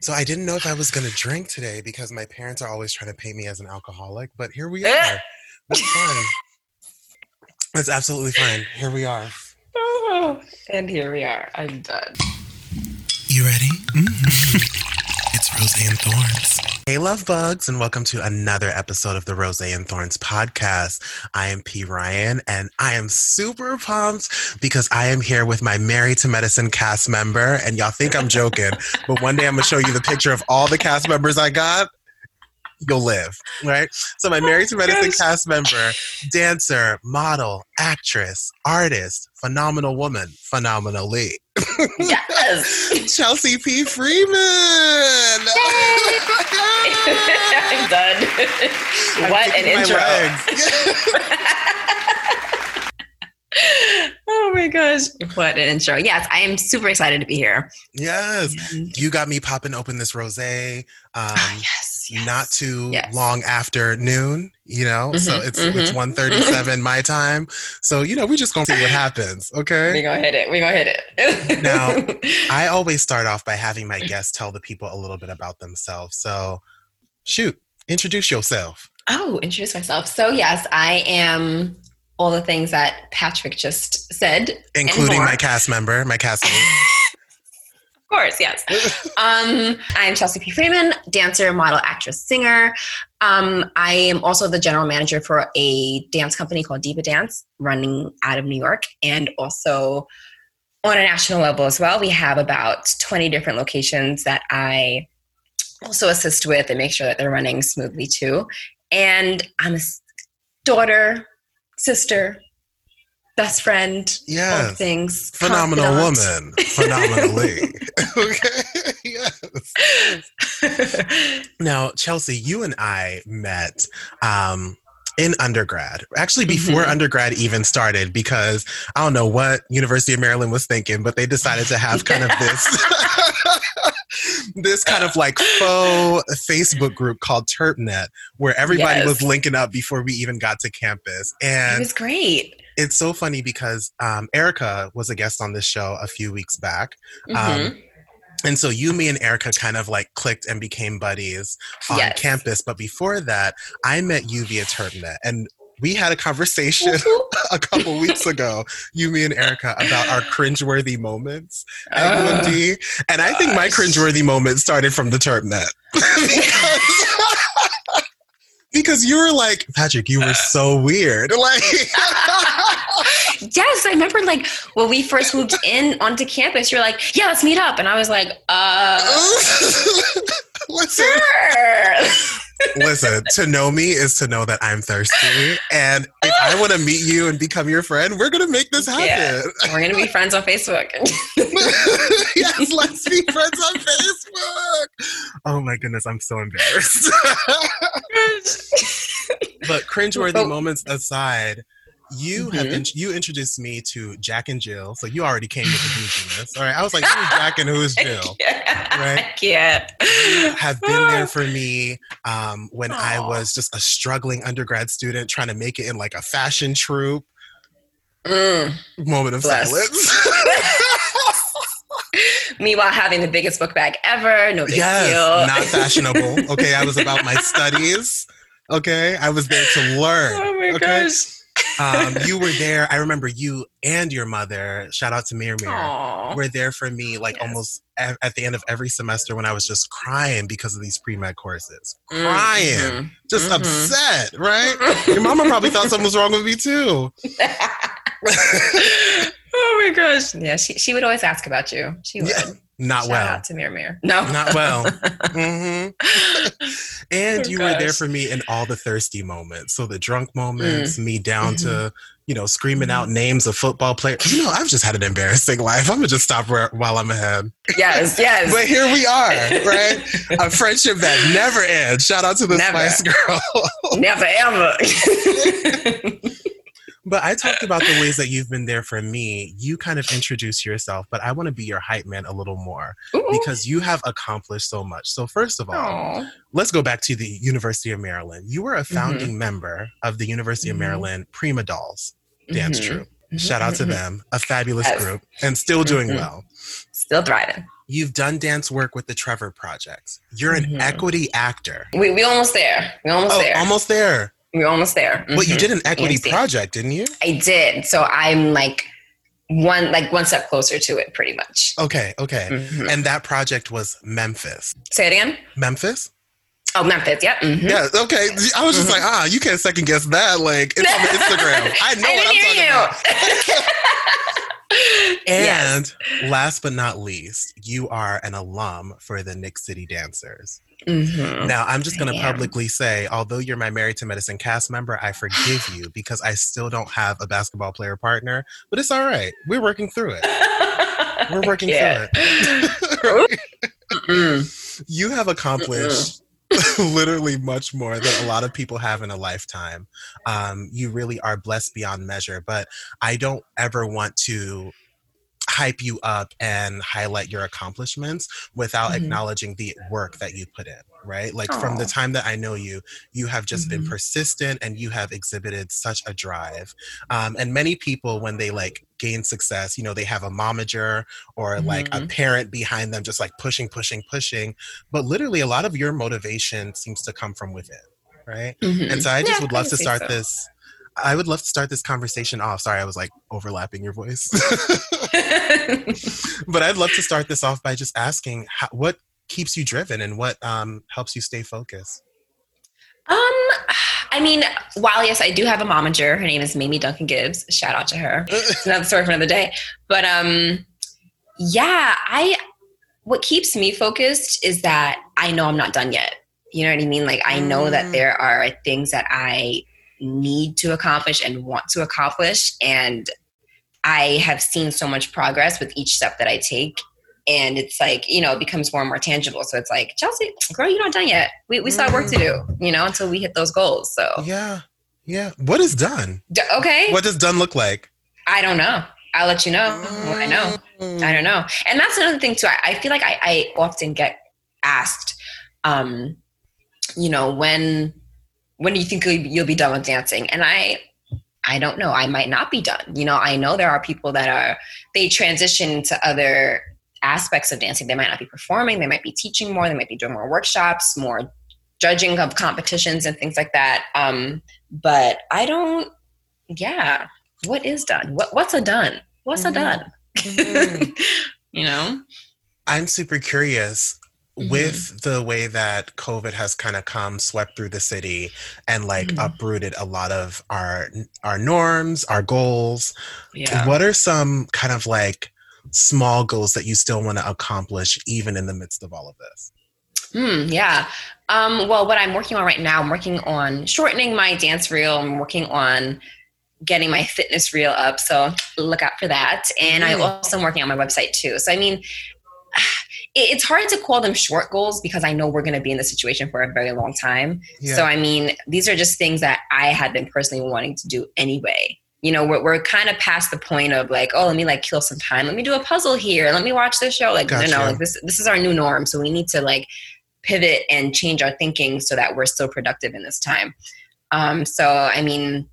So I didn't know if I was going to drink today because my parents are always trying to paint me as an alcoholic, but here we are. That's fine. That's absolutely fine. Here we are. Oh, and here we are. I'm done. You ready? Mm-hmm. Rose and Thorns. Hey, love bugs, and welcome to another episode of the Rose and Thorns podcast. I am P. Ryan, and I am super pumped because I am here with my Married to Medicine cast member. And y'all think I'm joking, but one day I'm gonna show you the picture of all the cast members I got. You'll live, right? So, my Married to oh, Medicine cast member, dancer, model, actress, artist, phenomenal woman, phenomenally. Yes. Chelsea P. Freeman. I'm done. I'm what an intro. Legs. oh my gosh. What an intro. Yes, I am super excited to be here. yes. And- You got me popping open this rose. Um, Ah, yes, yes. not too Yes. long after noon, you know. so Mhm, it's it's mhm. 1:37 my time. So, you know, we just gonna see what happens. Okay. We Okay. gonna hit it. We gonna hit it. Now- I always start off by having my guests tell the people a little bit about themselves. So shoot, introduce yourself. oh, introduce myself. So yes, I am all the things that Patrick just said. Including my cast member, my castmate. Of course, yes. Um, I'm Chelsea P. Freeman, dancer, model, actress, singer. Um, I am also the general manager for a dance company called Diva Dance, running out of New York, and also on a national level as well. We have about 20 different locations that I also assist with and make sure that they're running smoothly too. And I'm a daughter, sister, best friend, all Yes. things. Phenomenal confidant. woman. Phenomenally. okay. Yes. Now, Chelsea, you and I met um, in undergrad. Actually, before Mhm. undergrad even started, because I don't know what University of Maryland was thinking, but they decided to have kind of this. this kind of like faux Facebook group called TerpNet, where everybody Yes. was linking up before we even got to campus. And it was great. it's so funny because um, Erica was a guest on this show a few weeks back. Um, Mhm. and so you, me, and Erica kind of like clicked and became buddies on Yes. campus. But before that, I met you via TerpNet. And we had a conversation a couple weeks ago, you, me, and Erica, about our cringeworthy moments at ah. Ugh. UMD. And I think my cringeworthy moment started from the TerpNet. because, because you were like, Patrick, you were ah. so weird. Like, yes, I remember like when we first moved in onto campus, you're like, yeah, let's meet up. And I was like, uh, listen, listen, to know me is to know that I'm thirsty. And if I want to meet you and become your friend, we're going to make this happen. Yeah. We're going to be friends on Facebook. yes, let's be friends on Facebook. Oh my goodness, I'm so embarrassed. but cringeworthy Oh. moments aside, you have Mhm. in, you introduced me to Jack and Jill, so you already came with the bouginess. All right, I was like, who's Jack and who's Jill? Right. I can't. have been there for me um, when I was just a struggling undergrad student trying to make it in like a fashion troupe. Mm. Moment of Bless. silence. Meanwhile, having the biggest book bag ever, no big yes, deal. not fashionable. Okay, I was about my studies. Okay, I was there to learn. Oh my okay? gosh. Um, you were there. I remember you and your mother. Shout out to Mir Mir. Aw. Were there for me like Yes. almost a- at the end of every semester when I was just crying because of these pre med courses. Mhm. Crying, just Mhm. upset, right? Your mama probably thought something was wrong with me too. oh my gosh. Yeah, she, she would always ask about you. She would. Yeah, Not Shout well. out to Mir Mir. No. Not well. hmm And Oh, you were there for me in all the thirsty moments. So the drunk Mm. moments, me down to, Mm-hmm. you know, screaming out names of football players. You know, I've just had an embarrassing life. I'm going to just stop where, while I'm ahead. yes, yes. But here we are, right? A friendship that never ends. Shout out to the Never. Spice Girl. Never ever. But I talked about the ways that you've been there for me. You kind of introduce yourself, but I want to be your hype man a little more Ooh. because you have accomplished so much. So, first of all, Aw. let's go back to the University of Maryland. You were a founding Mm-hmm. member of the University of Mhm. Maryland Prima Dolls dance Mhm. troupe. Mhm, Shout out to mhm. them, a fabulous Yes. group, and still doing well. Still thriving. You've done dance work with the Trevor Projects. You're an mm-hmm. equity actor. We we almost there. We almost oh, there. Almost there. We're almost there. Mm-hmm. But you did an equity project, didn't you? I did. So I'm like one like one step closer to it pretty much. Okay, okay. Mm-hmm. And that project was Memphis. Say it again. Memphis? Oh, Memphis. Yeah. Mm-hmm. Yeah. Okay. I was just like, ah, you can't second guess that. Like, it's on Instagram. I know I what I'm talking you. about. and yes. last but not least, you are an alum for the Knicks City Dancers. Mm-hmm. Now, I'm just going to publicly say, although you're my Married to Medicine cast member, I forgive you because I still don't have a basketball player partner, but it's all right. We're working through it. We're working through it. you have accomplished literally much more than a lot of people have in a lifetime. Um, you really are blessed beyond measure, but I don't ever want to hype you up and highlight your accomplishments without mm-hmm. acknowledging the work that you put in right like Aww. from the time that i know you you have just mm-hmm. been persistent and you have exhibited such a drive um, and many people when they like gain success you know they have a momager or mm-hmm. like a mm-hmm. parent behind them just like pushing pushing pushing but literally a lot of your motivation seems to come from within right and mm-hmm. so i just yeah, would love to start so. this I would love to start this conversation off. Sorry, I was like overlapping your voice. but I'd love to start this off by just asking how, what keeps you driven and what um, helps you stay focused? Um, I mean, while yes, I do have a momager. Her name is Mamie Duncan Gibbs. Shout out to her. it's another story for another day. But um, yeah, I what keeps me focused is that I know I'm not done yet. You know what I mean? Like I know that mm. there are things that I need to accomplish and want to accomplish. And I have seen so much progress with each step that I take. And it's like, you know, it becomes more and more tangible. So it's like, Chelsea, girl, you're not done yet. We, we still have work to do, you know, until we hit those goals. So, yeah. Yeah. What is done? D- okay. What does done look like? I don't know. I'll let you know what I know. I don't know. And that's another thing, too. I, I feel like I, I often get asked, um, you know, when when do you think you'll be done with dancing? And I, I don't know. I might not be done. You know, I know there are people that are they transition to other aspects of dancing. They might not be performing. They might be teaching more. They might be doing more workshops, more judging of competitions and things like that. Um, but I don't. Yeah, what is done? What what's a done? What's mm-hmm. a done? Mm-hmm. you know. I'm super curious mm-hmm. with the way that COVID has kind of come, swept through the city, and like mm-hmm. uprooted a lot of our our norms, our goals. Yeah. What are some kind of like small goals that you still want to accomplish, even in the midst of all of this? Hmm, yeah. Um, well, what I'm working on right now, I'm working on shortening my dance reel. I'm working on getting my fitness reel up. So look out for that. And. I'm also working on my website too. So, I mean, it's hard to call them short goals because I know we're going to be in this situation for a very long time. Yeah. So, I mean, these are just things that I had been personally wanting to do anyway. You know, we're, we're kind of past the point of like, oh, let me like kill some time. Let me do a puzzle here. Let me watch this show. Like, gotcha. you know, like this, this is our new norm. So we need to like pivot and change our thinking so that we're still productive in this time. Um, so, I mean,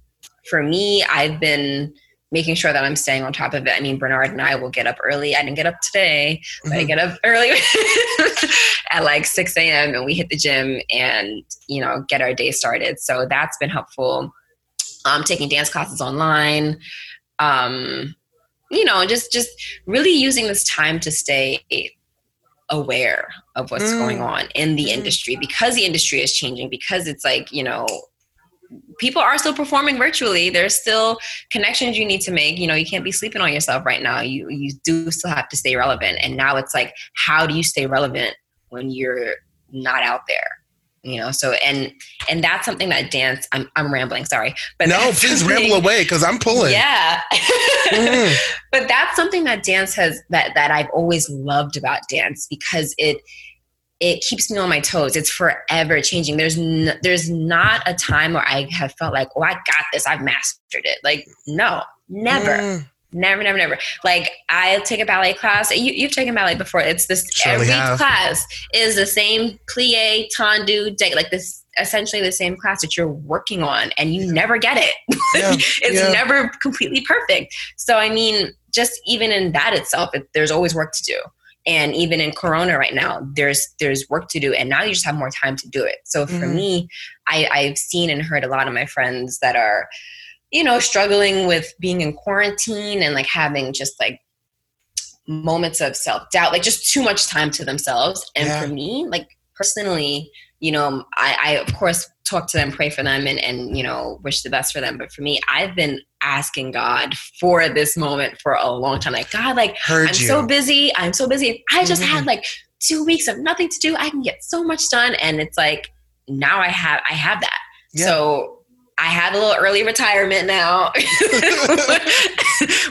for me, I've been making sure that I'm staying on top of it. I mean, Bernard and I will get up early. I didn't get up today, but mm-hmm. I get up early at like 6 a.m. and we hit the gym and, you know, get our day started. So that's been helpful. Um, taking dance classes online. Um, you know, just just really using this time to stay aware of what's mm. going on in the mm. industry because the industry is changing because it's like you know people are still performing virtually. There's still connections you need to make. You know, you can't be sleeping on yourself right now. You you do still have to stay relevant. And now it's like, how do you stay relevant when you're not out there? You know, so and and that's something that dance. I'm I'm rambling, sorry, but no, please ramble away because I'm pulling. Yeah, mm. but that's something that dance has that that I've always loved about dance because it it keeps me on my toes. It's forever changing. There's n- there's not a time where I have felt like, oh, I got this. I've mastered it. Like, no, never. Mm. Never, never, never. Like I take a ballet class. You, have taken ballet before. It's this Surely every class is the same plie, tendu, day, like this essentially the same class that you're working on, and you never get it. Yeah, it's yeah. never completely perfect. So I mean, just even in that itself, it, there's always work to do and even in corona right now there's there's work to do and now you just have more time to do it so for Mhm. me I, i've seen and heard a lot of my friends that are you know struggling with being in quarantine and like having just like moments of self-doubt like just too much time to themselves and Yeah. for me like personally you know I, I of course talk to them pray for them and and you know wish the best for them but for me i've been asking god for this moment for a long time like god like Heard I'm you. so busy. I'm so busy. I just Mhm. had like two weeks of nothing to do. I can get so much done. And it's like now I have I have that. Yeah. So I have a little early retirement now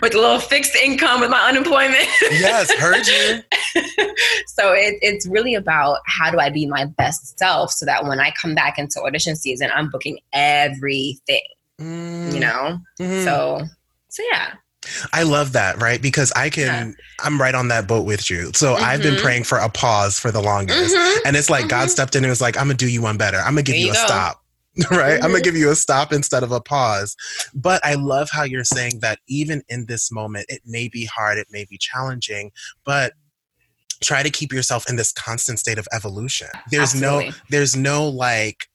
with a little fixed income with my unemployment. yes, heard you. so it, it's really about how do I be my best self so that when I come back into audition season, I'm booking everything, Mm, you know? mhm. So, so yeah. I love that, right? Because I can, I'm right on that boat with you. So I've been Mhm. praying for a pause for the longest. Mhm. And it's like God Mhm. stepped in and was like, I'm going to do you one better. I'm going to give There you, you a go. stop. Right? I'm going to give you a stop instead of a pause. But I love how you're saying that even in this moment, it may be hard, it may be challenging, but try to keep yourself in this constant state of evolution. There's no, there's no like,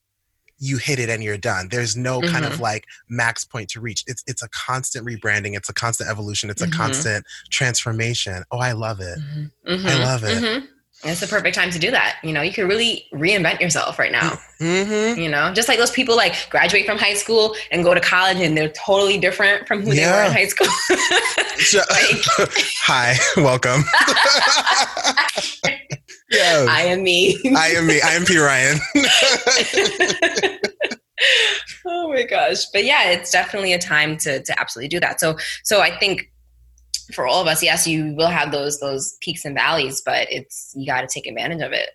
you hit it and you're done. There's no kind Mm-hmm. of like max point to reach. It's it's a constant rebranding. It's a constant evolution. It's a Mhm. constant transformation. Oh, I love it. Mhm. I Mhm. love it. It's the perfect time to do that. You know, you could really reinvent yourself right now. Mm-hmm. You know, just like those people like graduate from high school and go to college and they're totally different from who they were in high school. Hi, welcome. yes, I am me. I am me. I am P Ryan. oh my gosh. But yeah, it's definitely a time to to absolutely do that. So so I think for all of us, yes, you will have those those peaks and valleys, but it's you got to take advantage of it.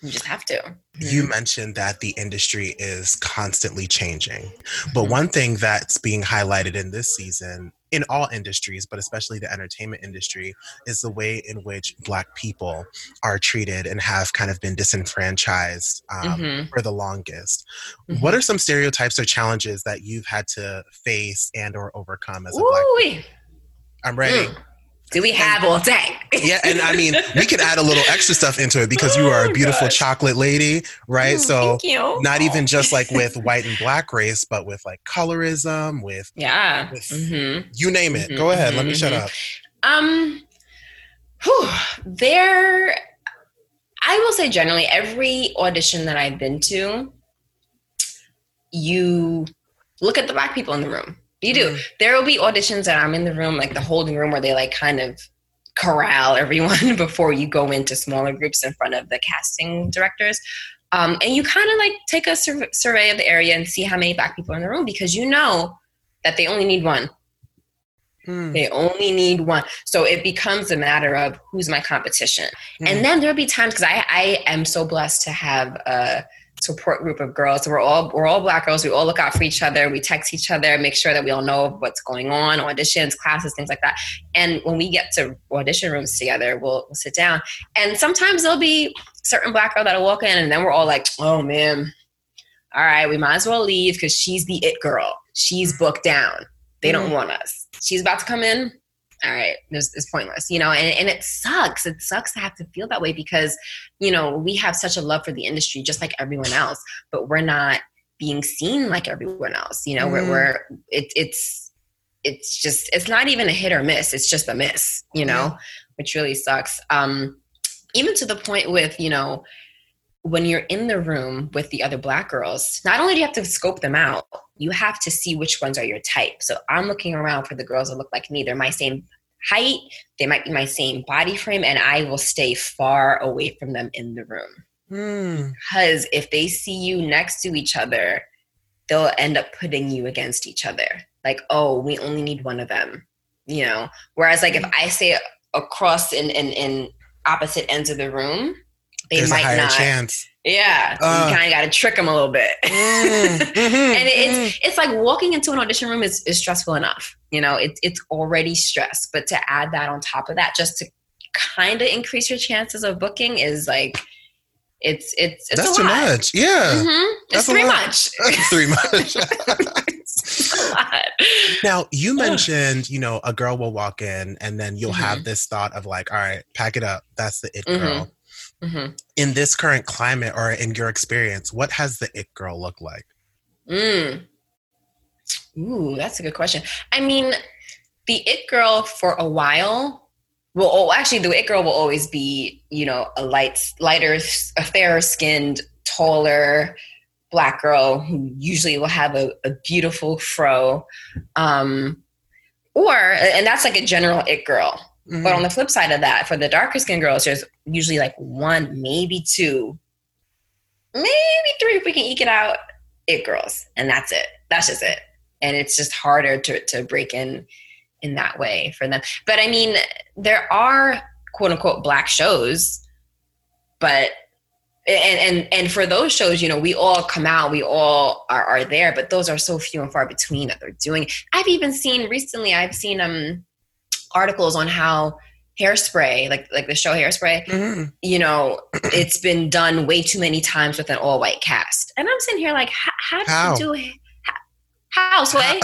You just have to. you mentioned that the industry is constantly changing. But Mhm. one thing that's being highlighted in this season, in all industries, but especially the entertainment industry, is the way in which Black people are treated and have kind of been disenfranchised um, Mhm. for the longest. Mhm. What are some stereotypes or challenges that you've had to face and or overcome as a Black? Ooh-wee. I'm ready. Mm. Do we have all day? Yeah, and I mean, we could add a little extra stuff into it because you are a Oh, beautiful chocolate lady, right? Oh, so not even just like with white and black race, but with like colorism, with yeah. with- hmm you name it. Mhm, Go ahead, let me mhm, shut up. Um, whew, there. I will say generally, every audition that I've been to, you look at the black people in the room. You do. Mhm. There will be auditions that I'm in the room, like the holding room, where they like kind of corral everyone before you go into smaller groups in front of the casting directors. Um, and you kind of like take a sur- survey of the area and see how many black people are in the room because you know that they only need one. Hmm. They only need one. So it becomes a matter of who's my competition. Mm. And then there'll be times because I, I am so blessed to have a support group of girls. We're all we're all black girls. We all look out for each other. We text each other, make sure that we all know what's going on, auditions, classes, things like that. And when we get to audition rooms together, we'll, we'll sit down. And sometimes there'll be certain black girl that'll walk in, and then we're all like, "Oh man, all right, we might as well leave because she's the it girl. She's booked down. They don't mm. want us. She's about to come in. All right, this is pointless, you know, and, and it sucks. It sucks to have to feel that way because, you know, we have such a love for the industry just like everyone else, but we're not being seen like everyone else. You know, Mm. we're, we're it, it's it's just it's not even a hit or miss. It's just a miss, you know, which really sucks. Um, even to the point with, you know, when you're in the room with the other black girls, not only do you have to scope them out, you have to see which ones are your type. So I'm looking around for the girls that look like me. They're my same height, they might be my same body frame, and I will stay far away from them in the room. Hmm. Because if they see you next to each other, they'll end up putting you against each other. Like, oh, we only need one of them, you know? Whereas, like, if I say across in, in, in opposite ends of the room, they There's a might higher not. chance. Yeah, Uh. you kind of got to trick them a little bit. Mm, mhm, and it, mhm. it's it's like walking into an audition room is, is stressful enough. You know, it's it's already stress, but to add that on top of that, just to kind of increase your chances of booking is like it's it's it's That's a too much. Yeah. Mhm. That's It's three much. Three much. A a lot. Now, you mentioned, you know, a girl will walk in and then you'll mm-hmm. have this thought of like, all right, pack it up. That's the it mm-hmm. girl. Mm-hmm. In this current climate or in your experience, what has the it girl look like? Mm. Ooh, that's a good question. I mean, the it girl for a while will oh, actually the it girl will always be, you know, a light lighter, a fairer skinned, taller black girl who usually will have a, a beautiful fro. Um, or and that's like a general it girl. Mm-hmm. But on the flip side of that, for the darker skinned girls, there's usually like one, maybe two, maybe three if we can eke it out, it girls. And that's it. That's just it. And it's just harder to, to break in in that way for them. But I mean, there are quote unquote black shows, but and and and for those shows, you know, we all come out, we all are, are there, but those are so few and far between that they're doing. I've even seen recently, I've seen um articles on how hairspray like like the show hairspray mm-hmm. you know it's been done way too many times with an all white cast and i'm sitting here like how, how do you do it? Houseway.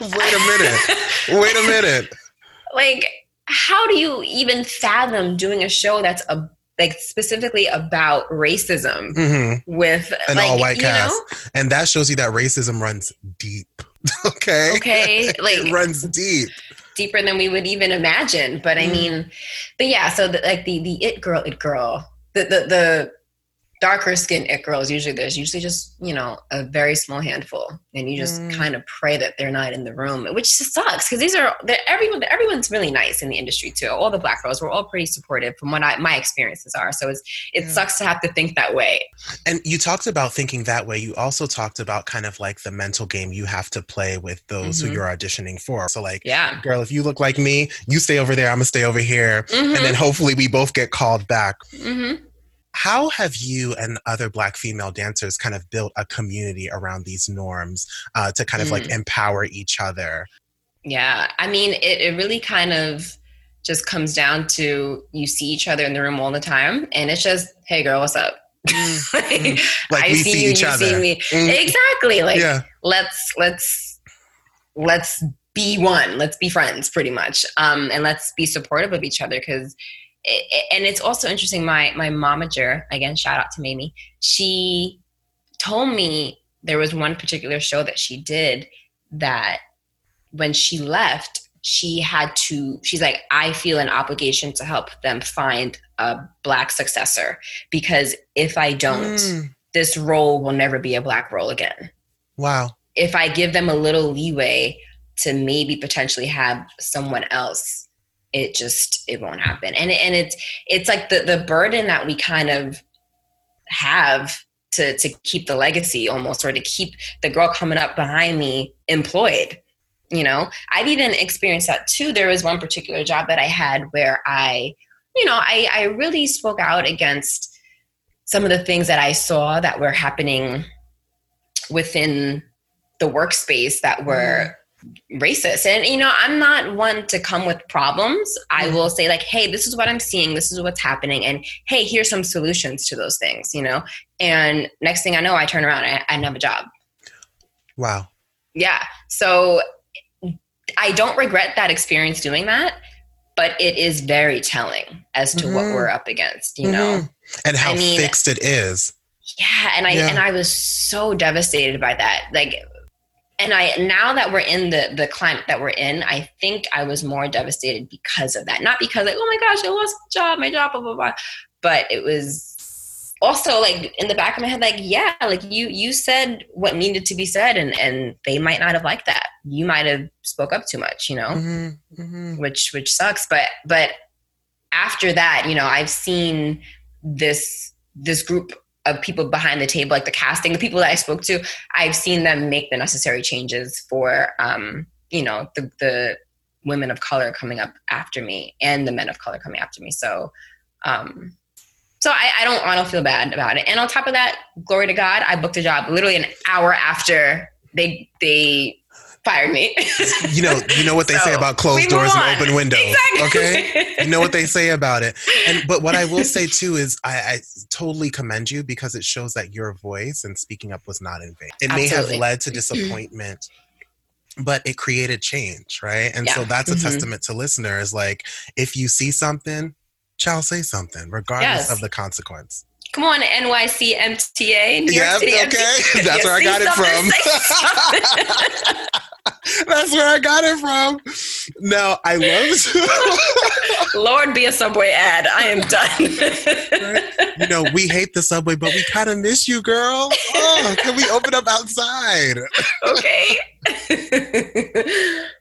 Wait a minute. Wait a minute. like, how do you even fathom doing a show that's a like specifically about racism mm-hmm. with an like, all white cast, know? and that shows you that racism runs deep. okay. Okay. Like it runs deep. Deeper than we would even imagine. But I mm. mean, but yeah. So the, like the the it girl, it girl, the the the darker skinned it girls usually there's usually just you know a very small handful. And you just mm. kind of pray that they're not in the room which sucks because these are everyone everyone's really nice in the industry too. All the black girls were all pretty supportive from what I, my experiences are. So it's it yeah. sucks to have to think that way. And you talked about thinking that way. You also talked about kind of like the mental game you have to play with those mm-hmm. who you're auditioning for. So like yeah. Girl if you look like me you stay over there i'm gonna stay over here. Mm-hmm. and then hopefully we both get called back. Mm-hmm how have you and other black female dancers kind of built a community around these norms uh, to kind of mm. like empower each other yeah i mean it, it really kind of just comes down to you see each other in the room all the time and it's just hey girl what's up mm. like, mm. like, I we see, see you, each you other. see me. Mm. Exactly. Like yeah. let's let's let's be one. Let's be friends, pretty much. Um, and let's be supportive of each other because it, and it's also interesting. My my momager, again, shout out to Mamie. She told me there was one particular show that she did that when she left, she had to. She's like, I feel an obligation to help them find a black successor because if I don't, mm. this role will never be a black role again. Wow. If I give them a little leeway to maybe potentially have someone else it just it won't happen. And and it's it's like the the burden that we kind of have to to keep the legacy almost or to keep the girl coming up behind me employed you know? I've even experienced that too. There was one particular job that i had where i you know i i really spoke out against some of the things that i saw that were happening within the workspace that were mm racist. And you know i'm not one to come with problems. I will say like hey this is what i'm seeing. This is what's happening. And hey here's some solutions to those things you know? And next thing i know i turn around and i, I have a job. Wow. Yeah. So i don't regret that experience doing that but it is very telling as to mm-hmm. what we're up against you mm-hmm. know and how I mean, fixed it is. Yeah. And i yeah. and i was so devastated by that. Like and I now that we're in the the climate that we're in, I think I was more devastated because of that. Not because like, oh my gosh, I lost my job, my job, blah blah blah. But it was also like in the back of my head, like, yeah, like you you said what needed to be said and and they might not have liked that. You might have spoke up too much, you know? Mm-hmm, mm-hmm. Which which sucks. But but after that, you know, I've seen this this group of people behind the table, like the casting, the people that I spoke to, I've seen them make the necessary changes for, um, you know, the, the women of color coming up after me and the men of color coming after me. So, um, so I, I don't, I don't feel bad about it. And on top of that, glory to God, I booked a job literally an hour after they, they fired me. you know, you know what they so, say about closed doors and open windows. Exactly. Okay, you know what they say about it. And but what I will say too is I, I, totally commend you because it shows that your voice and speaking up was not in vain. It Absolutely. may have led to disappointment but it created change, right? And Yeah. so that's a Mhm. testament to listeners. Like, if you see something, child, say something, regardless Yes. of the consequence. Come on, NYC MTA. New York Yep, City okay. MTA. That's where I got it from. That's where I got it from. No, I love Lord, be a subway ad. I am done. you know, we hate the subway, but we kind of miss you, girl. Oh, can we open up outside? okay.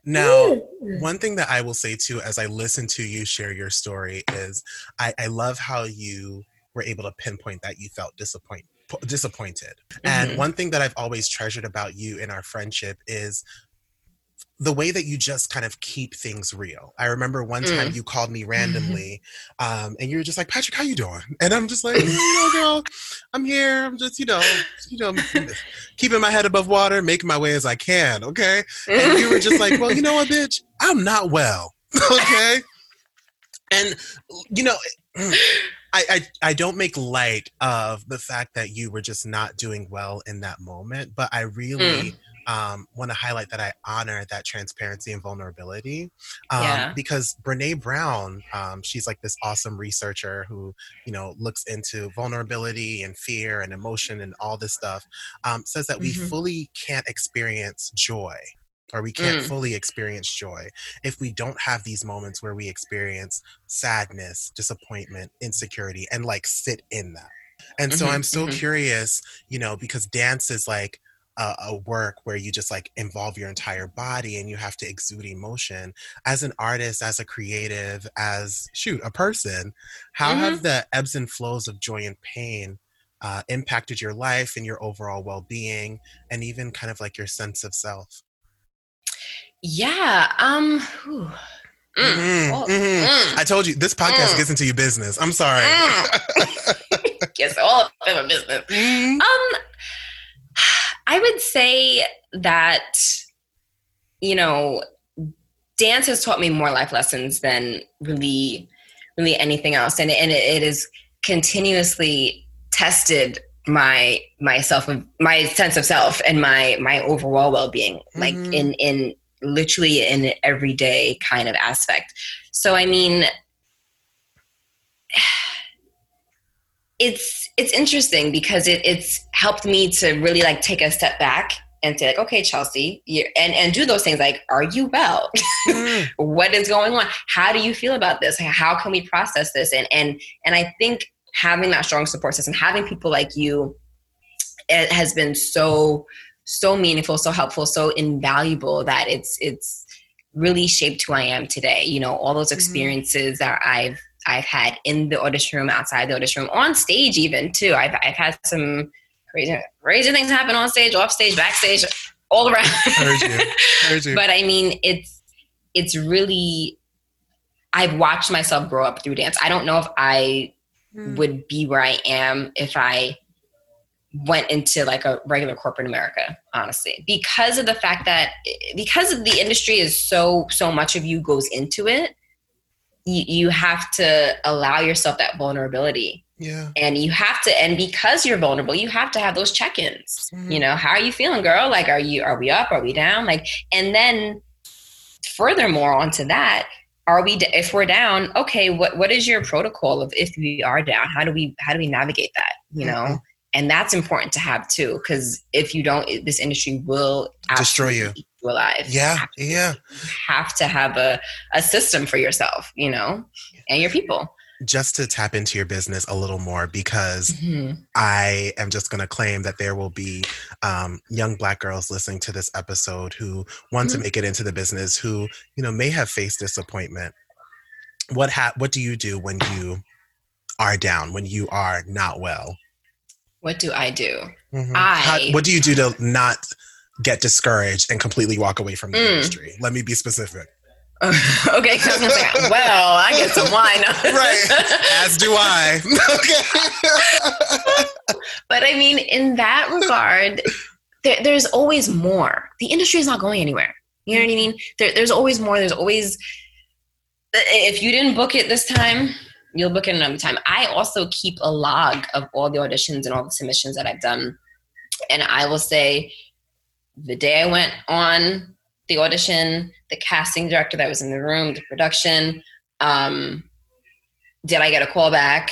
Now, one thing that I will say too, as I listen to you share your story, is I, I love how you were able to pinpoint that you felt disappoint, disappointed. And Mhm. one thing that I've always treasured about you in our friendship is the way that you just kind of keep things real. I remember one time Mm. you called me randomly, um, and you were just like, "Patrick, how you doing?" And I'm just like, "You know, girl, I'm here. I'm just, you know, you know, keeping my head above water, making my way as I can." Okay, and you were just like, "Well, you know what, bitch, I'm not well." okay, and you know. I, I, I don't make light of the fact that you were just not doing well in that moment, but I really um, want to highlight that I honor that transparency and vulnerability. Um, Yeah. Because Brene Brown, um, she's like this awesome researcher who, you know, looks into vulnerability and fear and emotion and all this stuff, um, says that we Mhm. fully can't experience joy or we can't Mm. fully experience joy if we don't have these moments where we experience sadness, disappointment, insecurity, and like sit in that. And so Mhm, I'm so mhm. curious, you know, because dance is like a, a work where you just like involve your entire body and you have to exude emotion. As an artist, as a creative, as shoot, a person, how have the ebbs and flows of joy and pain uh, impacted your life and your overall well being and even kind of like your sense of self? Yeah. Um. whew. Mm. Mhm, Oh, mhm. mm, I told you this podcast Mm. gets into your business. I'm sorry. mm. Guess all of them are business. Mhm. Um, I would say that you know, dance has taught me more life lessons than really, really anything else, and and it, it has continuously tested my myself my sense of self and my my overall well-being like Mhm. in in literally in an everyday kind of aspect so i mean it's it's interesting because it, it's helped me to really like take a step back and say like okay chelsea you and and do those things like are you well? Mhm. what is going on? How do you feel about this? How can we process this? And and and i think having that strong support system having people like you it has been so so meaningful so helpful so invaluable that it's it's really shaped who i am today. You know all those Mhm. experiences that i've i've had in the audition room outside the audition room on stage even too i've, I've had some crazy crazy things happen on stage off stage backstage all around Heard you. Heard you. but I mean, it's it's really. I've watched myself grow up through dance. I don't know if I Mm. would be where I am if I went into like a regular corporate America, honestly, because of the fact that because of the industry is so so much of you goes into it. You, you have to allow yourself that vulnerability yeah. and you have to and because you're vulnerable you have to have those check-ins Mhm. you know how are you feeling girl like are you are we up are we down like and then furthermore onto that are we if we're down okay what what is your protocol of if we are down how do we how do we navigate that you know Mhm. and that's important to have too because if you don't this industry will Destroy you. Absolutely eat you alive Yeah. Yeah. you have to have a, a system for yourself you know and your people Just to tap into your business a little more because Mhm. I am just going to claim that there will be um, young black girls listening to this episode who want to Mhm. make it into the business who, you know, may have faced disappointment. What ha- what do you do when you are down, when you are not well? what do i do Mhm. I- How- what do you do to not get discouraged and completely walk away from the Mm. industry? Let me be specific. okay, was say, well, I get some wine. Right. As do I. okay. but I mean, in that regard, there, there's always more. The industry is not going anywhere. You know what I mean? There, there's always more. There's always, if you didn't book it this time, you'll book it another time. I also keep a log of all the auditions and all the submissions that I've done. And I will say, the day I went on the audition, the casting director that was in the room, the production. Um, did I get a call back?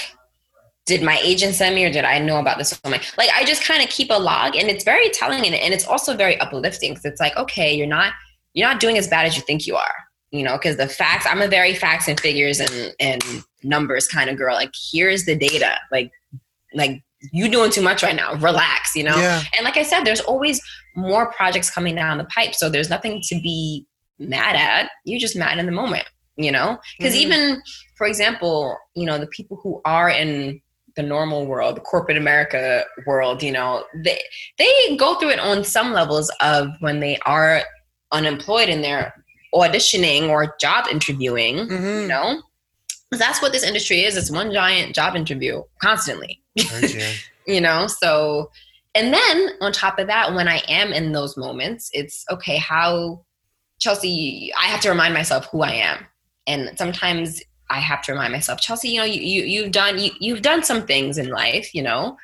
Did my agent send me, or did I know about this woman? Like, I just kind of keep a log, and it's very telling, and, and it's also very uplifting because it's like, okay, you're not you're not doing as bad as you think you are, you know, because the facts. I'm a very facts and figures and and numbers kind of girl. Like, here's the data. Like, like you doing too much right now. Relax, you know. Yeah. And like I said, there's always more projects coming down the pipe, so there's nothing to be mad at. You're just mad in the moment, you know. Because Mhm. even, for example, you know, the people who are in the normal world, the corporate America world, you know, they they go through it on some levels of when they are unemployed and they're auditioning or job interviewing, Mhm. you know. That's what this industry is. It's one giant job interview constantly you know so and then on top of that when i am in those moments it's okay how chelsea i have to remind myself who i am and sometimes i have to remind myself chelsea you know you, you you've done you, you've done some things in life you know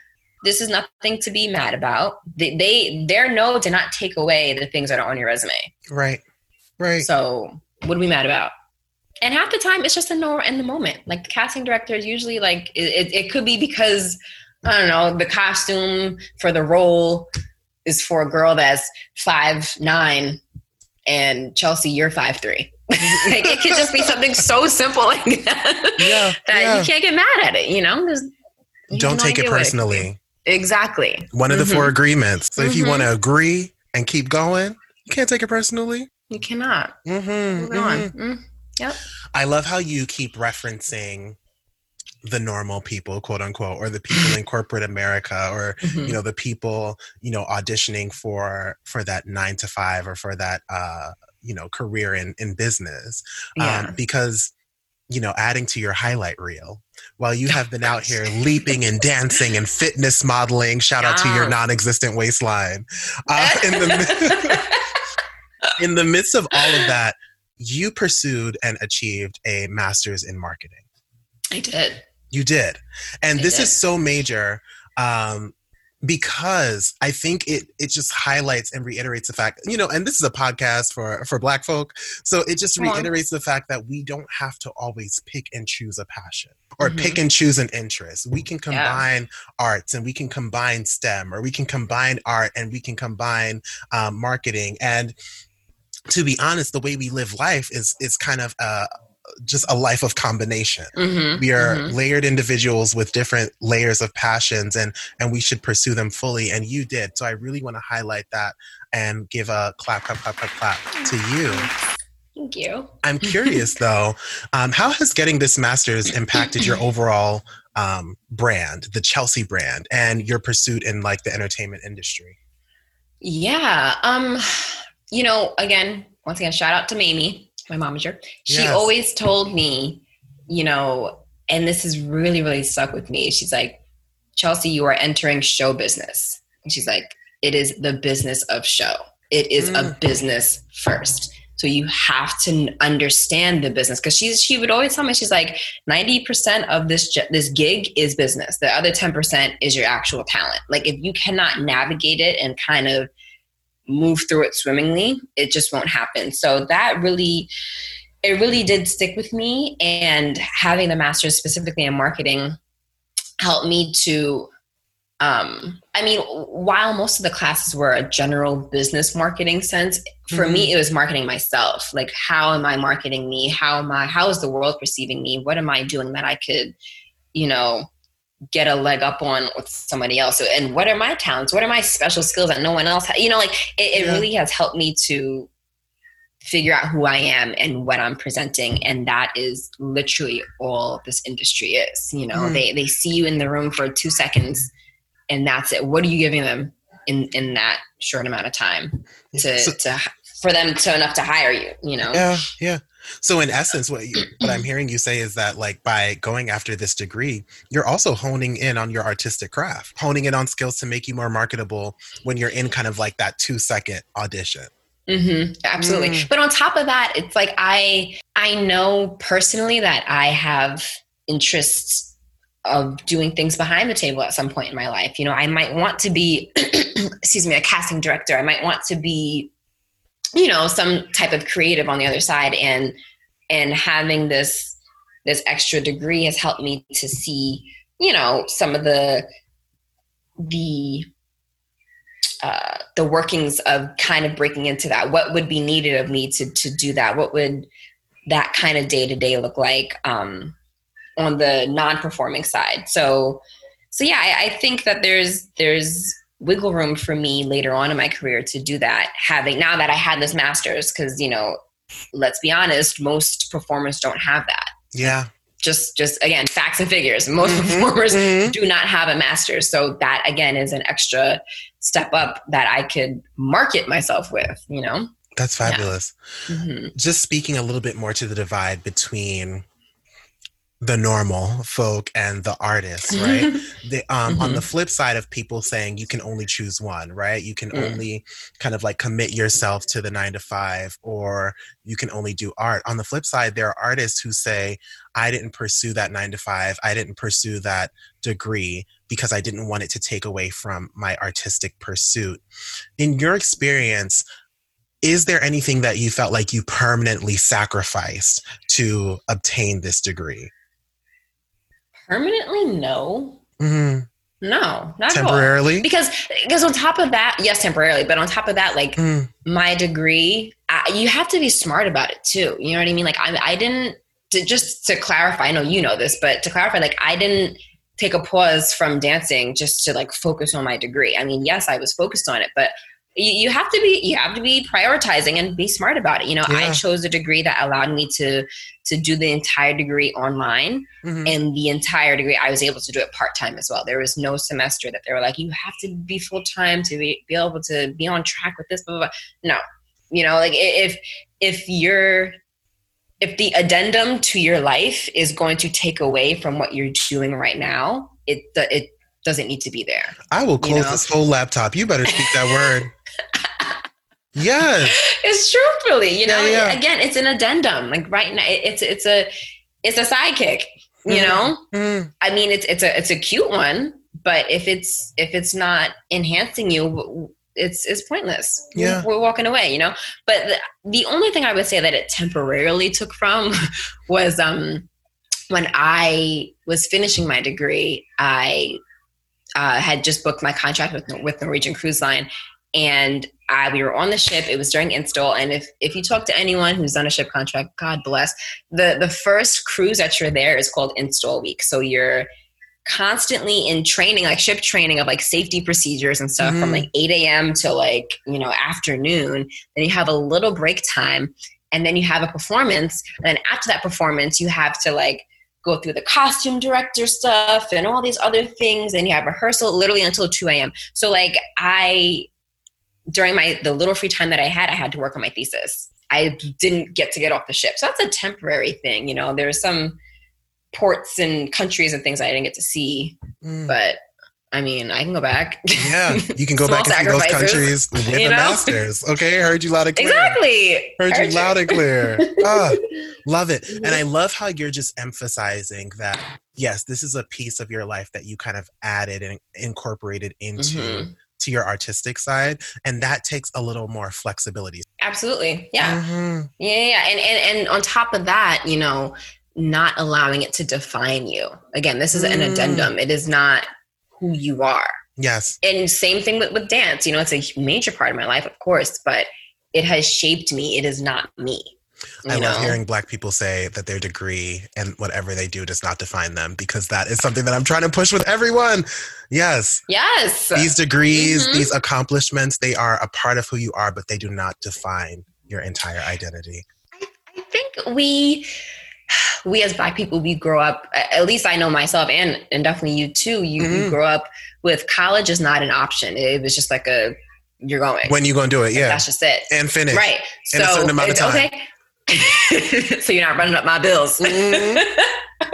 this is nothing to be mad about they, they their no did not take away the things that are on your resume Right. Right. so what are we mad about? And half the time, it's just a no in the moment. Like the casting director is usually like it, it, it could be because I don't know the costume for the role is for a girl that's five nine, and Chelsea, you're five three. like it could just be something so simple like that yeah. that yeah. you can't get mad at it. You know, you Don't take it idea what could be. personally. Exactly. One of the Mhm. four agreements. So if you want to agree and keep going, you can't take it personally. You cannot. Mm-hmm, Mm. I love how you keep referencing the normal people, quote unquote, or the people in corporate America, or Mhm. you know the people you know auditioning for for that nine to five or for that uh, you know career in in business, Yeah. um, because you know adding to your highlight reel while you have been out here leaping and dancing and fitness modeling. Shout out to your non-existent waistline. Uh, in the in the midst of all of that, you pursued and achieved a master's in marketing. I did. You did. And I this did. is so major um, because I think it it just highlights and reiterates the fact, you know, and this is a podcast for for black folk. So it just Come on. reiterates the fact that we don't have to always pick and choose a passion or Mhm. pick and choose an interest. We can combine arts and we can combine STEM or we can combine art and we can combine um, marketing. And to be honest, the way we live life is is kind of uh, just a life of combination Mhm. we are Mhm. layered individuals with different layers of passions and and we should pursue them fully and you did so i really want to highlight that and give a clap clap clap clap clap to you Thank you. i'm curious though um, how has getting this master's impacted your overall um, brand the chelsea brand and your pursuit in like the entertainment industry Yeah. Um, you know, again, once again, shout out to Mamie, my momager. She Yes. always told me, you know, and this has really, really stuck with me. She's like, Chelsea, you are entering show business. And she's like, it is the business of show. It is a mm. business first. So you have to understand the business because she's she would always tell me she's like ninety percent of this this gig is business. The other ten percent is your actual talent. Like if you cannot navigate it and kind of move through it swimmingly, it just won't happen. So that really it really did stick with me and having the master's specifically in marketing helped me to um i mean while most of the classes were a general business marketing sense for me it was marketing myself. Like how am i marketing me? How am i how is the world perceiving me? What am i doing that i could you know get a leg up on with somebody else and what are my talents what are my special skills that no one else ha- you know like it, it Yeah. really has helped me to figure out who i am and what i'm presenting and that is literally all this industry is you know Mhm. they they see you in the room for two seconds and that's it what are you giving them in in that short amount of time to So- to for them to enough to hire you you know Yeah, yeah. So in essence, what you, what I'm hearing you say is that like by going after this degree, you're also honing in on your artistic craft, honing in on skills to make you more marketable when you're in kind of like that two second audition. hmm absolutely. Mm. But on top of that, it's like I I know personally that I have interests of doing things behind the table at some point in my life. You know, I might want to be, excuse me, a casting director. I might want to be you know some type of creative on the other side. And and having this this extra degree has helped me to see you know some of the the uh, the workings of kind of breaking into that. What would be needed of me to to do that? What would that kind of day to day look like um, on the non performing side? So so yeah I, I think that there's there's wiggle room for me later on in my career to do that having now that i had this master's because you know let's be honest most performers don't have that. Yeah. Just just again facts and figures. Most mm-hmm, performers mm-hmm. do not have a master's. So that again is an extra step up that i could market myself with you know? That's fabulous. Yeah. mm-hmm. just speaking a little bit more to the divide between the normal folk and the artists, right? the, um, mm-hmm. On the mm-hmm. flip side of people saying you can only choose one, right? You can mm. only kind of like commit yourself to the nine to five, or you can only do art. On the flip side, there are artists who say, I didn't pursue that nine to five, I didn't pursue that degree because I didn't want it to take away from my artistic pursuit. In your experience, is there anything that you felt like you permanently sacrificed to obtain this degree? Permanently, no. Mm-hmm. No, not temporarily. Because because on top of that, yes, temporarily. But on top of that, like mm. my degree, I, you have to be smart about it too. You know what I mean? Like I, I didn't. To, just to clarify, I know you know this, but to clarify, like I didn't take a pause from dancing just to like focus on my degree. I mean, yes, I was focused on it, but you, you have to be you have to be prioritizing and be smart about it. You know, yeah. I chose a degree that allowed me to to do the entire degree online mm-hmm. and the entire degree i was able to do it part-time as well there was no semester that they were like you have to be full-time to be, be able to be on track with this blah, blah, blah. no you know like if if you're if the addendum to your life is going to take away from what you're doing right now it it doesn't need to be there i will close you know? this whole laptop you better speak that word Yes. it's truthfully, you know, yeah, yeah. again, it's an addendum. Like right now, it's it's a it's a sidekick. You mm-hmm. know, mm-hmm. I mean, it's it's a it's a cute one, but if it's if it's not enhancing you, it's it's pointless. Yeah, we're, we're walking away. You know, but the, the only thing I would say that it temporarily took from was um when I was finishing my degree, I uh, had just booked my contract with with Norwegian Cruise Line, and I, we were on the ship. It was during install, and if if you talk to anyone who's done a ship contract, God bless. The the first cruise that you're there is called install week. So you're constantly in training, like ship training of like safety procedures and stuff, mm-hmm. from like 8 a.m. to like you know afternoon. Then you have a little break time, and then you have a performance. And then after that performance, you have to like go through the costume director stuff and all these other things and you have rehearsal literally until 2 a.m so like i during my the little free time that I had, I had to work on my thesis. I didn't get to get off the ship. So that's a temporary thing, you know. There's some ports and countries and things I didn't get to see. Mm. But I mean, I can go back. Yeah, you can go back and see those countries with a master's. Okay, heard you loud and clear. Exactly. Heard, heard you, you loud and clear. ah, love it. And I love how you're just emphasizing that, yes, this is a piece of your life that you kind of added and incorporated into mm-hmm to your artistic side and that takes a little more flexibility. Absolutely. Yeah. Mm-hmm. yeah yeah and, and and on top of that you know not allowing it to define you. Again this is mm. an addendum. It is not who you are. Yes. And same thing with, with dance. You know it's a major part of my life of course but it has shaped me. It is not me I know? love hearing black people say that their degree and whatever they do does not define them because that is something that I'm trying to push with everyone. Yes. Yes. These degrees, mm-hmm. these accomplishments, they are a part of who you are, but they do not define your entire identity. I, I think we we as black people we grow up at least i know myself and and definitely you too you, mm-hmm. you grow up with college is not an option it was just like a you're going when you gonna do it yeah that's just it and finish right in so, a certain amount of time okay so you're not running up my bills. Mm-hmm.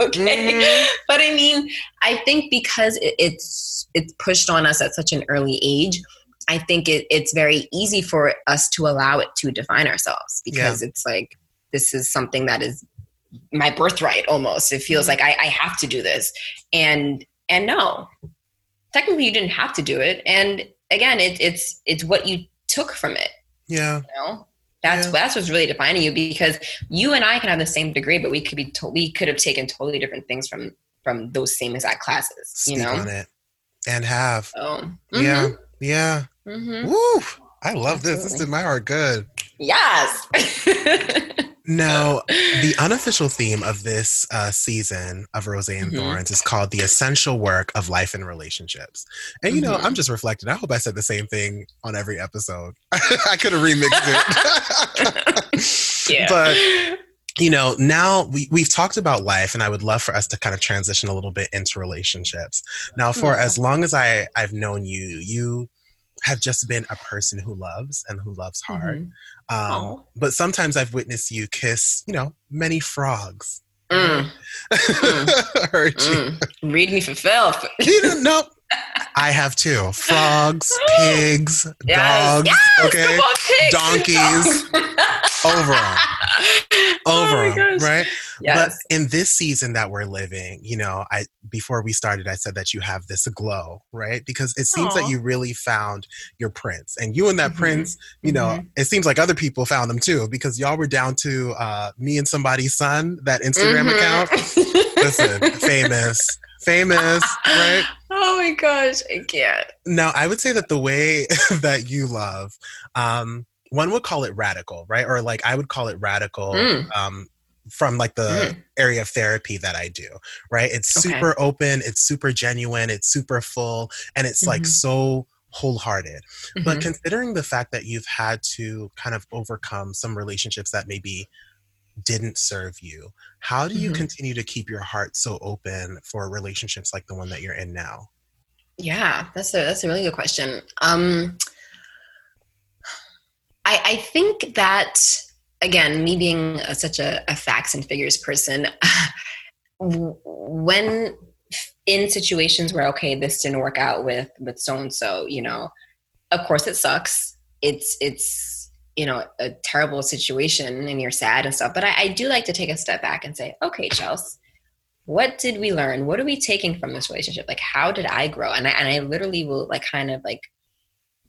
okay. Mm-hmm. But I mean, I think because it, it's it's pushed on us at such an early age, I think it, it's very easy for us to allow it to define ourselves because yeah. it's like this is something that is my birthright almost. It feels mm-hmm. like I, I have to do this. And and no. Technically you didn't have to do it. And again, it, it's it's what you took from it. Yeah. You know? That's Yeah. that's what's really defining you because you and I can have the same degree, but we could be to- we could have taken totally different things from from those same exact classes. Speak you know. on it. And have. So Yeah. Yeah. hmm Woo! I love this. This Absolutely. did my heart good. Yes. Now, the unofficial theme of this uh, season of Rose and Mhm. Thorns is called The Essential Work of Life and Relationships. And, you know, Mhm. I'm just reflecting. I hope I said the same thing on every episode. I could have remixed it. yeah. But you know, now we, we've talked about life, and I would love for us to kind of transition a little bit into relationships. Now, for Yeah. as long as I, I've known you, you have just been a person who loves and who loves hard. Mhm. Um, but sometimes I've witnessed you kiss, you know, many frogs. Mm, you. mm. Read me for filth. You know, nope. I have too. Frogs, pigs, Yes, dogs, yes, okay, on, pigs. donkeys, over 'em. Oh over my 'em, right? Yes. But in this season that we're living, you know, I before we started, I said that you have this glow, right? Because it seems that you really found your prince, and you and that Mhm. prince, you know, Mhm. it seems like other people found them too, because y'all were down to uh, me and somebody's son, that Instagram Mhm. account. Listen, famous, famous, right? Oh my gosh, I can't. Now, I would say that the way that you love, um, one would call it radical, right? Or like I would call it radical Mm. um, from like the area of therapy that I do, right? It's Okay. super open, it's super genuine, it's super full, and it's like Mhm. so wholehearted. But Mhm. considering the fact that you've had to kind of overcome some relationships that maybe didn't serve you, how do you Mhm. continue to keep your heart so open for relationships like the one that you're in now? Yeah, that's a that's a really good question. Um, I I think that again, me being a, such a, a facts and figures person, when in situations where okay, this didn't work out with with so and so, you know, of course it sucks. It's it's you know a terrible situation and you're sad and stuff. But I, I do like to take a step back and say, okay, Chelsea what did we learn? What are we taking from this relationship? Like, how did I grow? And I, and I literally will like kind of like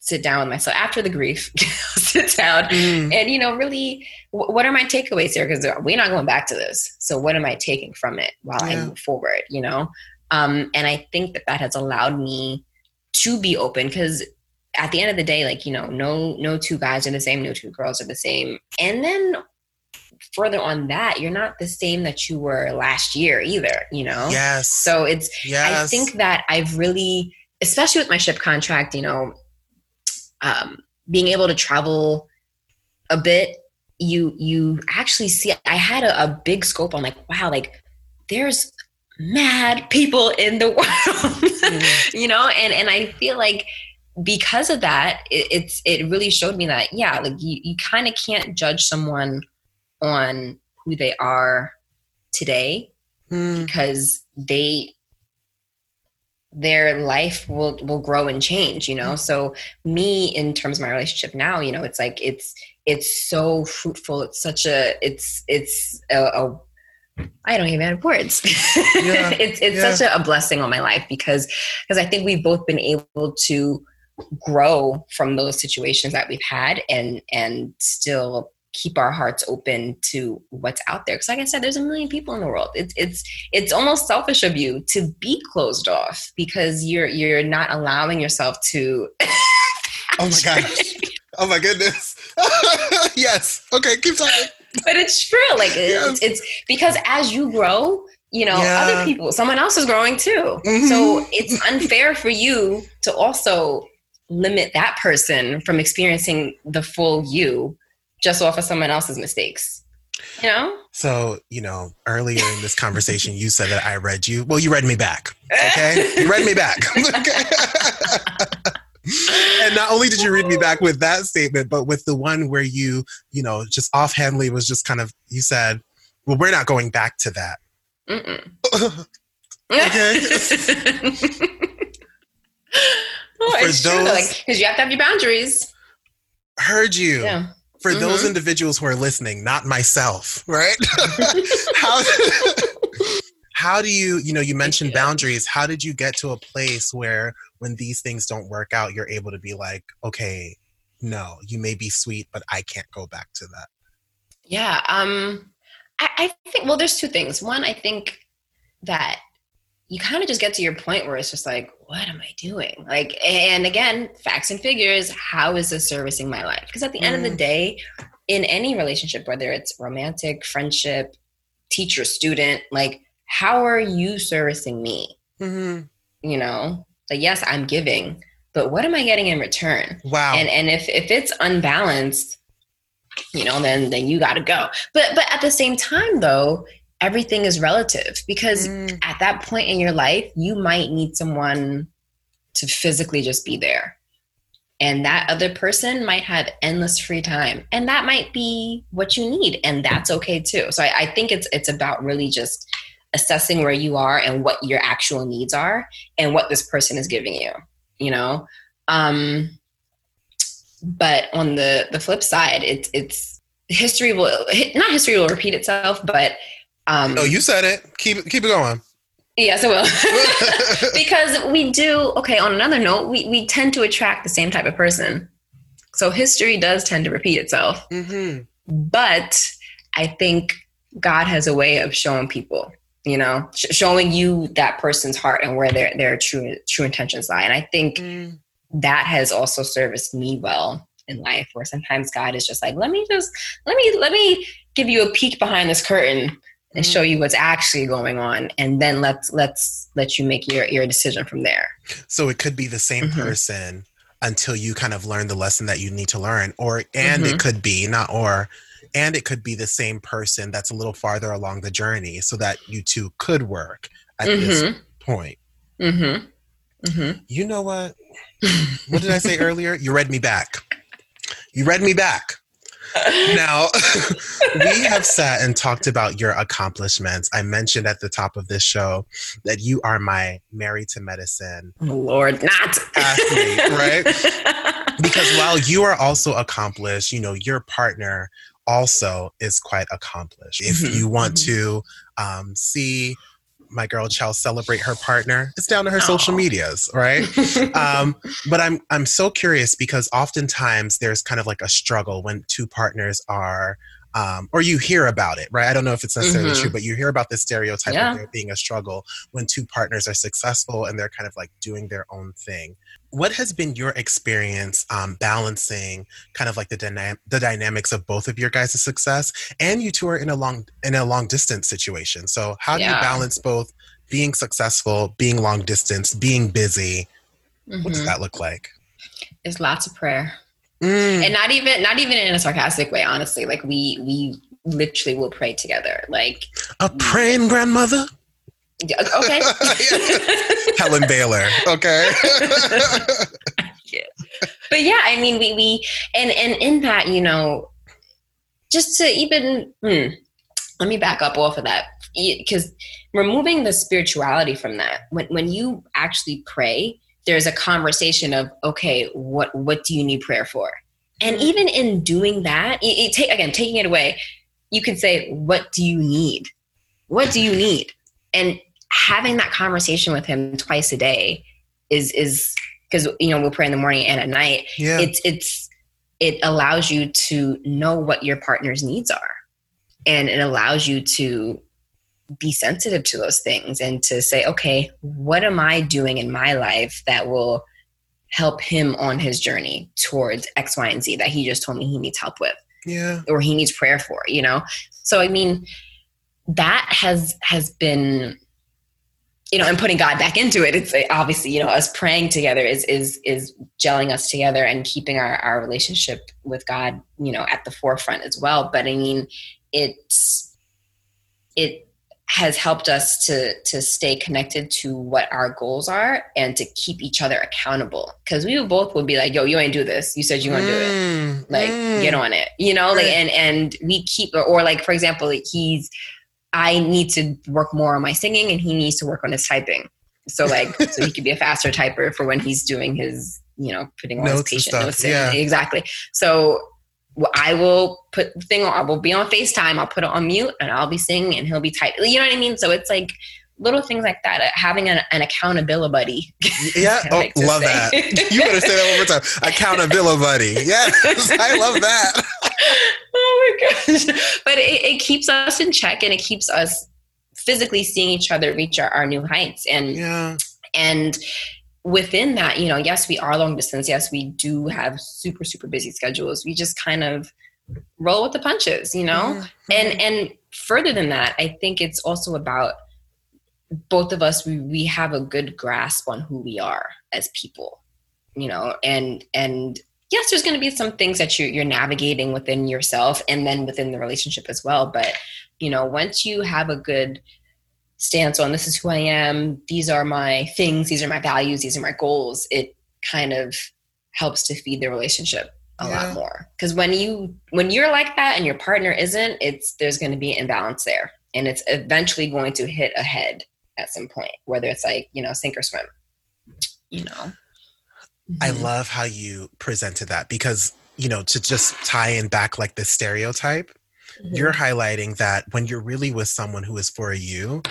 sit down with myself after the grief, sit down and, you know, really, wh- what are my takeaways here? Because we're not going back to this. So what am I taking from it while I move forward, you know? Um, and I think that that has allowed me to be open because at the end of the day, like, you know, no, no two guys are the same, no two girls are the same. And then further on that, you're not the same that you were last year either, you know? Yes. So it's yes. I think that I've really, especially with my ship contract, you know, um, being able to travel a bit, you you actually see. I had a, a big scope on like, wow, like there's mad people in the world, you know, and and I feel like because of that, it, it's it really showed me that yeah, like you you kind of can't judge someone on who they are today Mm, because they their life will will grow and change you know mm-hmm. so me in terms of my relationship now you know it's like it's it's so fruitful it's such a it's it's a, a I don't even have words. Yeah, it's it's yeah. such a, a blessing on my life because because I think we've both been able to grow from those situations that we've had and and still keep our hearts open to what's out there because like i said there's a million people in the world it's it's it's almost selfish of you to be closed off because you're you're not allowing yourself to Oh my gosh. oh my goodness. yes. Okay, keep talking. but it's true like Yes. it's, it's because as you grow you know Yeah. other people someone else is growing too Mhm. so it's unfair for you to also limit that person from experiencing the full you just off of someone else's mistakes you know So, you know, earlier in this conversation, you said that I read you. Well, you read me back. Okay. You read me back. And not only did you read me back with that statement, but with the one where you, you know, just offhandedly was just kind of, you said, well, we're not going back to that. Mm-mm. Okay. oh, For it's true those- like because you have to have your boundaries Heard you. yeah For those Mhm. individuals who are listening, not myself, right? how, how do you, you know, you mentioned Yeah. boundaries. How did you get to a place where when these things don't work out, you're able to be like, okay, no, you may be sweet, but I can't go back to that? Yeah. Um, I, I think, well, there's two things. One, I think that you kind of just get to your point where it's just like, what am I doing? Like, and again, facts and figures, how is this servicing my life? Because at the mm. end of the mm. day, in any relationship, whether it's romantic, friendship, teacher, student, like, how are you servicing me? Mm-hmm. You know, like, yes, I'm giving, but what am I getting in return? Wow. And and if if it's unbalanced, you know, then then you got to go. But but at the same time, though, everything is relative because mm. at that point in your life, you might need someone to physically just be there. And that other person might have endless free time. And that might be what you need. And that's okay too. So I, I think it's it's about really just assessing where you are and what your actual needs are and what this person is giving you, you know? Um but on the the flip side, it's it's history will not history will repeat itself, but um, oh, you said it. Keep keep it going. Yes, I will. because we do. Okay. On another note, we we tend to attract the same type of person. So history does tend to repeat itself. Mm-hmm. But I think God has a way of showing people, you know, sh- showing you that person's heart and where their their true true intentions lie. And I think mm. that has also serviced me well in life. Where sometimes God is just like, let me just let me let me give you a peek behind this curtain and show you what's actually going on and then let's let's let you make your your decision from there so it could be the same mm-hmm. person until you kind of learn the lesson that you need to learn or and mm-hmm. it could be not or and it could be the same person that's a little farther along the journey so that you two could work at mm-hmm. this point mm-hmm. Mm-hmm. you know what what did i say earlier you read me back you read me back now, we have sat and talked about your accomplishments. I mentioned at the top of this show that you are my married to medicine. Lord, not athlete, right? because while you are also accomplished, you know, your partner also is quite accomplished. If mm-hmm. you want mm-hmm. to um, see my girl Chell celebrate her partner. It's down to her Aww. social medias, right? um, but I'm I'm so curious because oftentimes there's kind of like a struggle when two partners are um, or you hear about it, right? I don't know if it's necessarily mm-hmm. true, but you hear about this stereotype yeah. of there being a struggle when two partners are successful and they're kind of like doing their own thing. What has been your experience um, balancing kind of like the, dyna- the dynamics of both of your guys' success and you two are in a long in a long distance situation? So how do yeah. you balance both being successful, being long distance, being busy? Mm-hmm. What does mm-hmm. that look like? It's lots of prayer Mm. And not even not even in a sarcastic way, honestly. Like we we literally will pray together. Like a praying grandmother. Okay. Helen Baylor. Okay. yeah. But yeah, I mean we we and and in that, you know, just to even hmm, let me back up off of that because removing the spirituality from that when when you actually pray there's a conversation of okay what what do you need prayer for? And mm-hmm. even in doing that it, it take, again taking it away you can say what do you need? What do you need? And having that conversation with him twice a day is is because you know we'll pray in the morning and at night. Yeah. it's it's it allows you to know what your partner's needs are. And it allows you to be sensitive to those things and to say, okay, what am I doing in my life that will help him on his journey towards X, Y, and Z that he just told me he needs help with? Yeah. Or he needs prayer for, you know? So I mean, that has has been you know and putting god back into it it's obviously you know us praying together is is is gelling us together and keeping our our relationship with god you know at the forefront as well but i mean it's it has helped us to to stay connected to what our goals are and to keep each other accountable. Because we both would be like yo you ain't do this. You said you're gonna mm, do it. Mm, like mm. get on it you know? Like and and we keep or like for example he's i need to work more on my singing and he needs to work on his typing. So like so he could be a faster typer for when he's doing his you know putting all notes his patient notes in yeah. exactly. So I will put the thing on, I will be on FaceTime, I'll put it on mute and I'll be singing and he'll be typing. You know what I mean? So it's like little things like that. Uh, having an, an accountability buddy. Yeah, oh, love say. that. You better say that one more time. Accountability buddy. Yes, I love that. oh my gosh! But it, it, keeps us in check, and it keeps us physically seeing each other reach our, our new heights. And yeah, and within that, you know, yes, we are long distance. Yes, we do have super super busy schedules. We just kind of roll with the punches, you know? Mm-hmm. And and further than that, I think it's also about both of us we, we have a good grasp on who we are as people you know and and yes there's going to be some things that you, you're navigating within yourself and then within the relationship as well but you know once you have a good stance on this is who i am. These are my things. These are my values. These are my goals. It kind of helps to feed the relationship a yeah. lot more. Because when you when you're like that and your partner isn't it's there's going to be imbalance there. And it's eventually going to hit a head at some point whether it's like you know sink or swim. You know. I mm-hmm. love how you presented that because you know to just tie in back like the stereotype mm-hmm. you're highlighting that when you're really with someone who is for you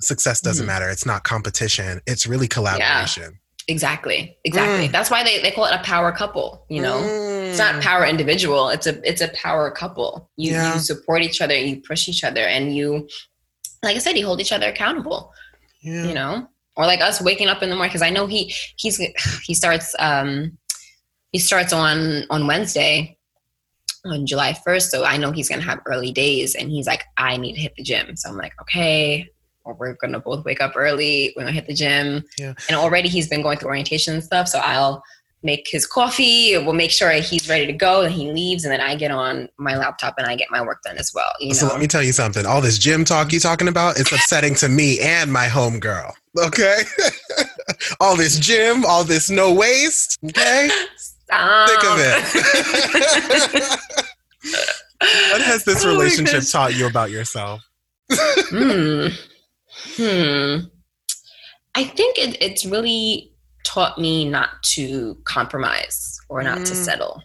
success doesn't mm-hmm. matter it's not competition it's really collaboration yeah. Exactly. Exactly. Mm. That's why they, they call it a power couple, you know. Mm. It's not mm. power individual, it's a it's a power couple. You yeah. you support each other, you push each other and you like I said, you hold each other accountable. Yeah. You know? Or like us waking up in the morning cuz I know he he's he starts um he starts on on Wednesday on July 1st, so I know he's going to have early days and he's like I need to hit the gym. So I'm like, "Okay, or we're gonna both wake up early. We're gonna hit the gym. Yeah. And already he's been going through orientation and stuff. So I'll make his coffee. We'll make sure he's ready to go and he leaves. And then I get on my laptop and I get my work done as well. You know? So let me tell you something. All this gym talk you talking about, it's upsetting to me and my home girl. Okay. all this gym, all this no waste. Okay. Stop. Think of it. what has this oh relationship taught you about yourself? mm. Hmm. I think it, it's really taught me not to compromise or not mm. to settle.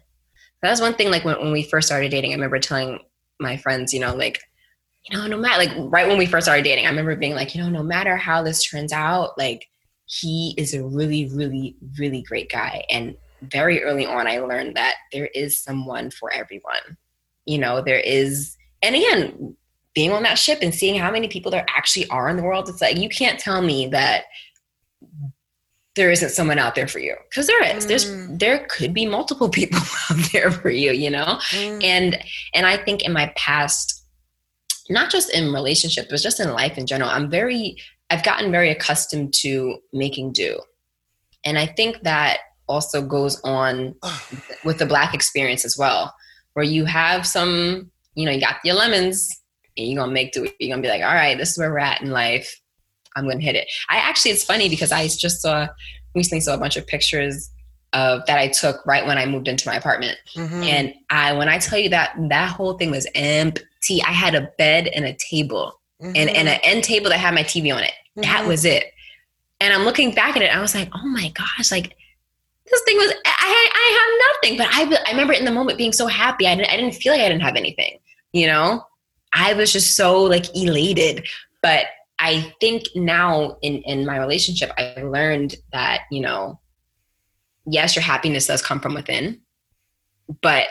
That's one thing. Like when, when we first started dating, I remember telling my friends, you know, like, you know, no matter like right when we first started dating, I remember being like, you know, no matter how this turns out, like he is a really, really, really great guy. And very early on, I learned that there is someone for everyone. You know, there is, and again, being on that ship and seeing how many people there actually are in the world, it's like you can't tell me that there isn't someone out there for you because there is. Mm. There's there could be multiple people out there for you, you know. Mm. And and I think in my past, not just in relationships, but just in life in general, I'm very I've gotten very accustomed to making do, and I think that also goes on with the black experience as well, where you have some, you know, you got your lemons and you're gonna make do it. You're gonna be like, all right, this is where we're at in life. I'm gonna hit it. I actually, it's funny because I just saw recently saw a bunch of pictures of that I took right when I moved into my apartment. Mm-hmm. And I, when I tell you that that whole thing was empty, I had a bed and a table mm-hmm. and, and an end table that had my TV on it. Mm-hmm. That was it. And I'm looking back at it. I was like, oh my gosh, like this thing was, I, I have nothing, but I, I remember in the moment being so happy. I didn't, I didn't feel like I didn't have anything, you know? I was just so like elated. But I think now in, in my relationship, I learned that, you know, yes, your happiness does come from within. But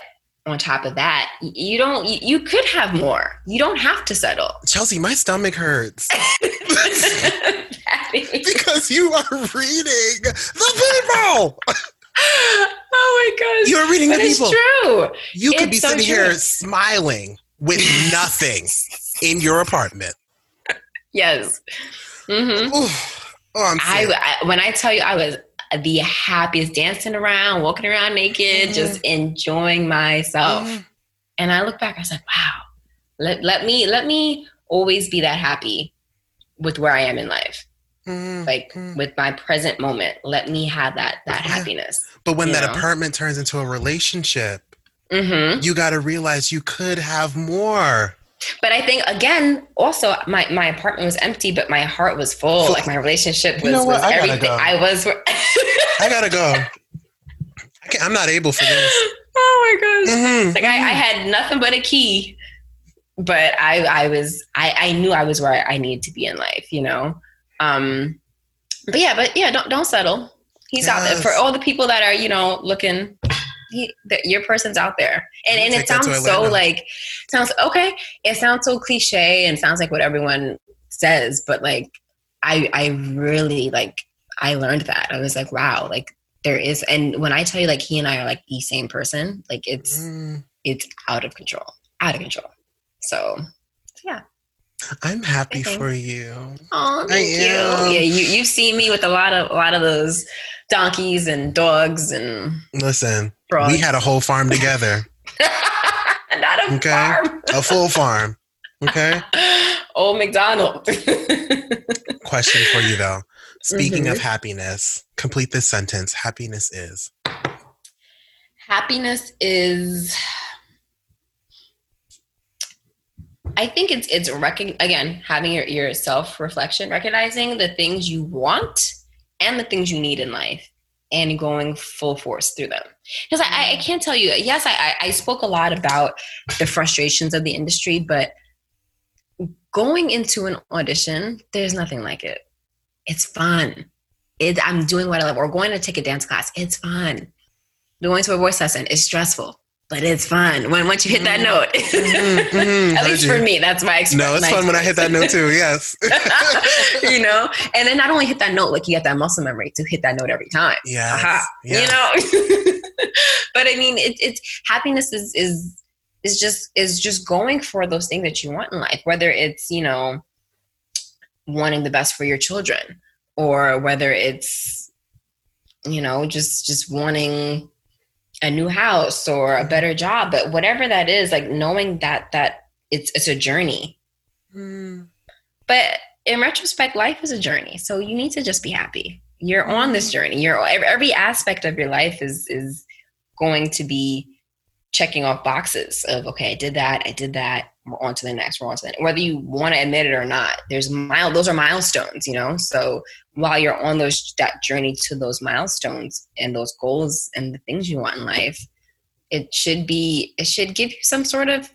on top of that, you don't, you, you could have more. You don't have to settle. Chelsea, my stomach hurts. because you are reading the people. Oh my gosh. You're reading but the people. It's true. You could it's be sitting so here smiling with nothing in your apartment. Yes. Mm-hmm. oh, I, I, when I tell you I was the happiest dancing around, walking around naked, mm-hmm. just enjoying myself. Mm-hmm. And I look back, I said, wow, let, let me let me always be that happy with where I am in life. Mm-hmm. Like mm-hmm. with my present moment, let me have that that yeah. happiness. But when that know? apartment turns into a relationship, mm-hmm. you got to realize you could have more. But I think again, also my, my apartment was empty, but my heart was full. Like my relationship was, you know was I everything. Go. I was. I gotta go. I am not able for this. Oh my gosh! Mm-hmm. Like I, I had nothing but a key, but I I was I I knew I was where I needed to be in life. You know. Um, but yeah, but yeah, don't don't settle. He's yes. out there for all the people that are you know looking. He, the, your person's out there, and and it sounds so like sounds okay. It sounds so cliche and sounds like what everyone says, but like I I really like I learned that I was like wow like there is and when I tell you like he and I are like the same person like it's mm. it's out of control out of control so yeah I'm happy for you. Oh, thank I you. Am. Yeah, you you've seen me with a lot of a lot of those donkeys and dogs and. Listen, frogs. we had a whole farm together. Not a okay? farm. a full farm. Okay. Old McDonald. Question for you though. Speaking mm-hmm. of happiness, complete this sentence. Happiness is. Happiness is I think it's it's rec- again having your, your self reflection, recognizing the things you want and the things you need in life, and going full force through them. Because I, I can't tell you. Yes, I, I spoke a lot about the frustrations of the industry, but going into an audition, there's nothing like it. It's fun. It, I'm doing what I love. Or going to take a dance class. It's fun. Going to a voice lesson is stressful but it's fun when once you hit that mm-hmm. note. Mm-hmm, mm-hmm, At least for me, that's my experience. No, it's fun when I hit that note too. Yes, you know, and then not only hit that note, like you get that muscle memory to hit that note every time. Yeah, you know. but I mean, it, it's happiness is is is just is just going for those things that you want in life, whether it's you know wanting the best for your children, or whether it's you know just just wanting a new house or a better job but whatever that is like knowing that that it's it's a journey mm. but in retrospect life is a journey so you need to just be happy you're on this hmm. journey you're every aspect of your life is is going to be checking off boxes of okay i did that i did that we're on to the next we're on to the next. whether you want to admit it or not there's mile those are milestones you know so while you're on those that journey to those milestones and those goals and the things you want in life it should be it should give you some sort of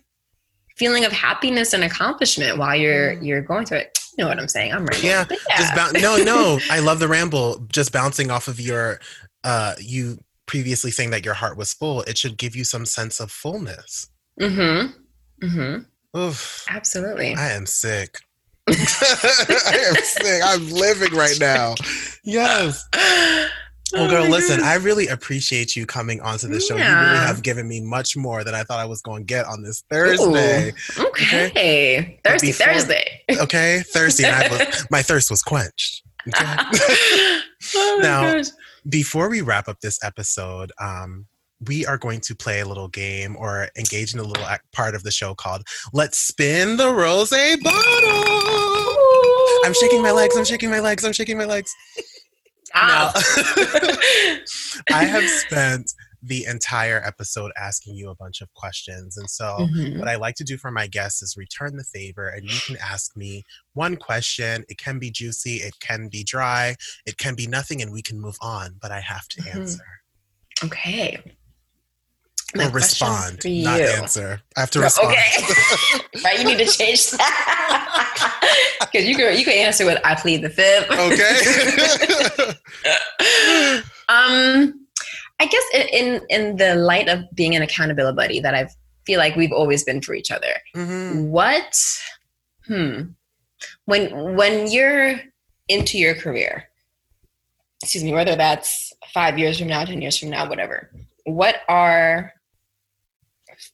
feeling of happiness and accomplishment while you're mm. you're going through it you know what i'm saying i'm right. yeah, yeah. just boun- no no i love the ramble just bouncing off of your uh you previously saying that your heart was full it should give you some sense of fullness mm-hmm mm-hmm Oof. Absolutely. I am sick. I am sick. I'm living right now. Yes. Well, oh, girl, listen, I really appreciate you coming onto the show. Yeah. You really have given me much more than I thought I was going to get on this Thursday. Ooh, okay. okay. Thursday, before, Thursday. Okay. Thursday. was, my thirst was quenched. Okay? oh now, gosh. Before we wrap up this episode, um, we are going to play a little game or engage in a little part of the show called Let's Spin the Rose Bottle. I'm shaking my legs, I'm shaking my legs, I'm shaking my legs. Now, I have spent the entire episode asking you a bunch of questions. And so, mm-hmm. what I like to do for my guests is return the favor, and you can ask me one question. It can be juicy, it can be dry, it can be nothing, and we can move on, but I have to mm-hmm. answer. Okay or respond, not answer. I have to no, respond. Okay, right. You need to change that because you can you can answer with "I plead the fifth. Okay. um, I guess in in the light of being an accountability buddy that I feel like we've always been for each other. Mm-hmm. What? Hmm. When when you're into your career, excuse me, whether that's five years from now, ten years from now, whatever. What are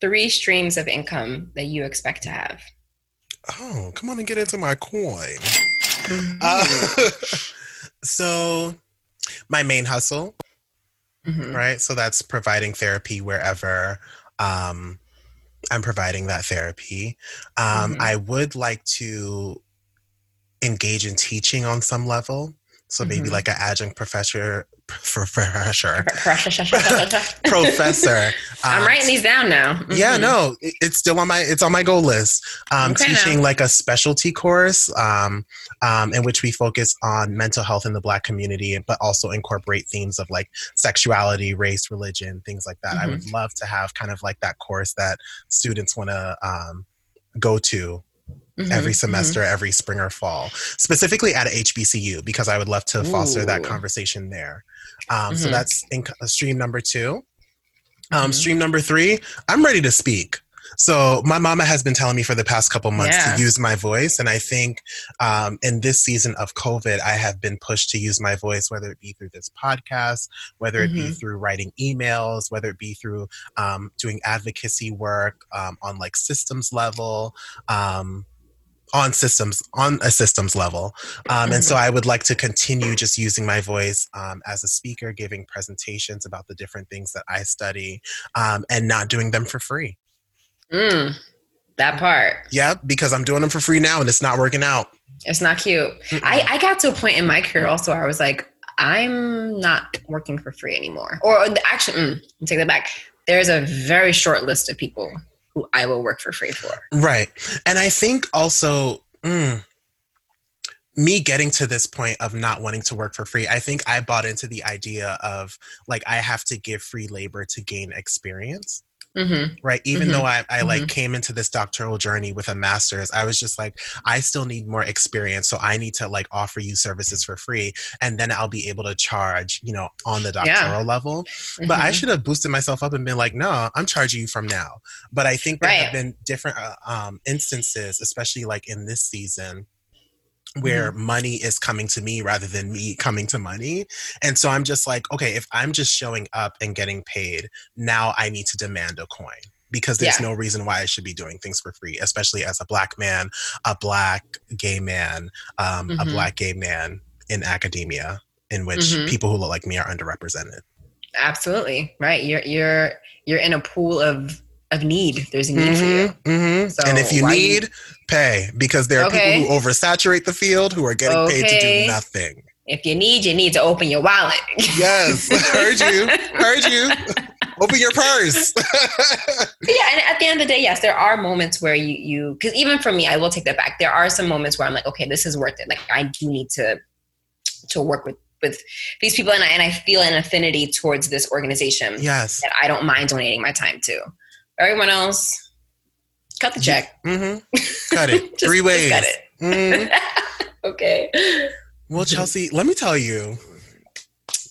three streams of income that you expect to have? Oh, come on and get into my coin. Mm-hmm. Uh, so, my main hustle, mm-hmm. right? So that's providing therapy wherever um, I'm providing that therapy. Um, mm-hmm. I would like to engage in teaching on some level. So maybe mm-hmm. like an adjunct professor professor. professor. Um, I'm writing these down now. Mm-hmm. Yeah, no, it's still on my it's on my goal list. Um, okay, teaching now. like a specialty course um, um, in which we focus on mental health in the Black community, but also incorporate themes of like sexuality, race, religion, things like that. Mm-hmm. I would love to have kind of like that course that students want to um, go to Mm-hmm, every mm-hmm. semester, mm-hmm. every spring or fall, specifically at HBCU, because I would love to foster Ooh. that conversation there. Um, mm-hmm. So that's in, uh, stream number two. Um, mm-hmm. Stream number three, I'm ready to speak. So my mama has been telling me for the past couple months yeah. to use my voice, and I think um, in this season of COVID, I have been pushed to use my voice, whether it be through this podcast, whether it mm-hmm. be through writing emails, whether it be through um, doing advocacy work um, on like systems level. Um, on systems on a systems level um, and so mm-hmm. i would like to continue just using my voice um, as a speaker giving presentations about the different things that i study um, and not doing them for free Mm, that part. Yeah, because I'm doing them for free now and it's not working out. It's not cute. I, I got to a point in my career also where I was like, I'm not working for free anymore. Or actually, mm, take that back. There's a very short list of people who I will work for free for. Right. And I think also, mm, me getting to this point of not wanting to work for free, I think I bought into the idea of like I have to give free labor to gain experience. Mm-hmm. Right. Even mm-hmm. though I, I like mm-hmm. came into this doctoral journey with a master's, I was just like, I still need more experience. So I need to like offer you services for free. And then I'll be able to charge, you know, on the doctoral yeah. level. But I mm-hmm. should have boosted myself up and been like, no, I'm charging you from now. But I think there right. have been different uh, um, instances, especially like in this season, where mm-hmm. money is coming to me rather than me coming to money. And so I'm just like, okay, if I'm just showing up and getting paid, now I need to demand a coin because there's yeah. no reason why I should be doing things for free, especially as a black man, a black gay man, um, mm-hmm. a black gay man in academia, in which mm-hmm. people who look like me are underrepresented. Absolutely right. You're you're you're in a pool of of need. There's a need mm-hmm, for you. Mm-hmm. So and if you need, you... pay because there are okay. people who oversaturate the field who are getting okay. paid to do nothing. If you need, you need to open your wallet. yes, heard you, heard you. Open your purse. yeah, and at the end of the day, yes, there are moments where you you because even for me, I will take that back. There are some moments where I'm like, okay, this is worth it. Like I do need to to work with with these people and I, and I feel an affinity towards this organization. Yes. That I don't mind donating my time to. Everyone else, cut the check. Mm-hmm. Cut it. just, Three ways. cut it. Mm-hmm. okay. Well, Chelsea, let me tell you.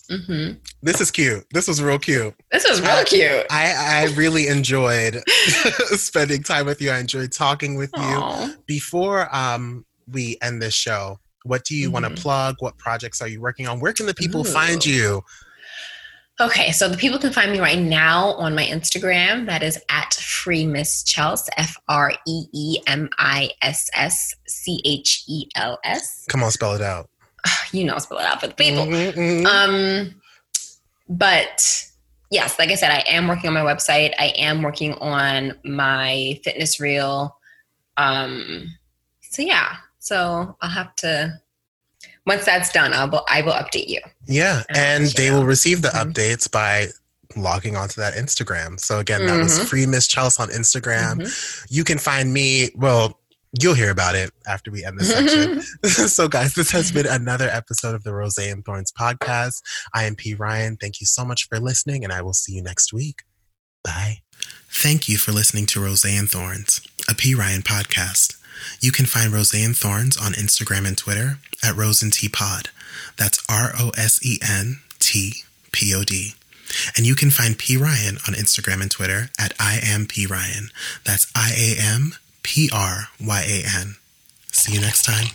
Mm-hmm. This is cute. This was real cute. This was real cute. I, I really enjoyed spending time with you. I enjoyed talking with Aww. you. Before um, we end this show, what do you mm-hmm. want to plug? What projects are you working on? Where can the people Ooh. find you? Okay, so the people can find me right now on my Instagram. That is at Free Miss Chels, F R E E M I S S C H E L S. Come on, spell it out. You know, spell it out for the people. Mm-hmm, mm-hmm. Um, but yes, like I said, I am working on my website. I am working on my fitness reel. Um, so yeah, so I'll have to once that's done, I'll I will update you. Yeah, and, they will receive the mm-hmm. updates by logging onto that Instagram. So again, that mm-hmm. was free Miss Chels on Instagram. Mm-hmm. You can find me. Well, you'll hear about it after we end this section. so, guys, this has been another episode of the Rose and Thorns podcast. I am P. Ryan. Thank you so much for listening, and I will see you next week. Bye. Thank you for listening to Rose and Thorns, a P. Ryan podcast. You can find Rose and Thorns on Instagram and Twitter at Rose and T Pod. That's R O S E N T P O D. And you can find P Ryan on Instagram and Twitter at I am P Ryan. That's I A M P R Y A N. See you next time.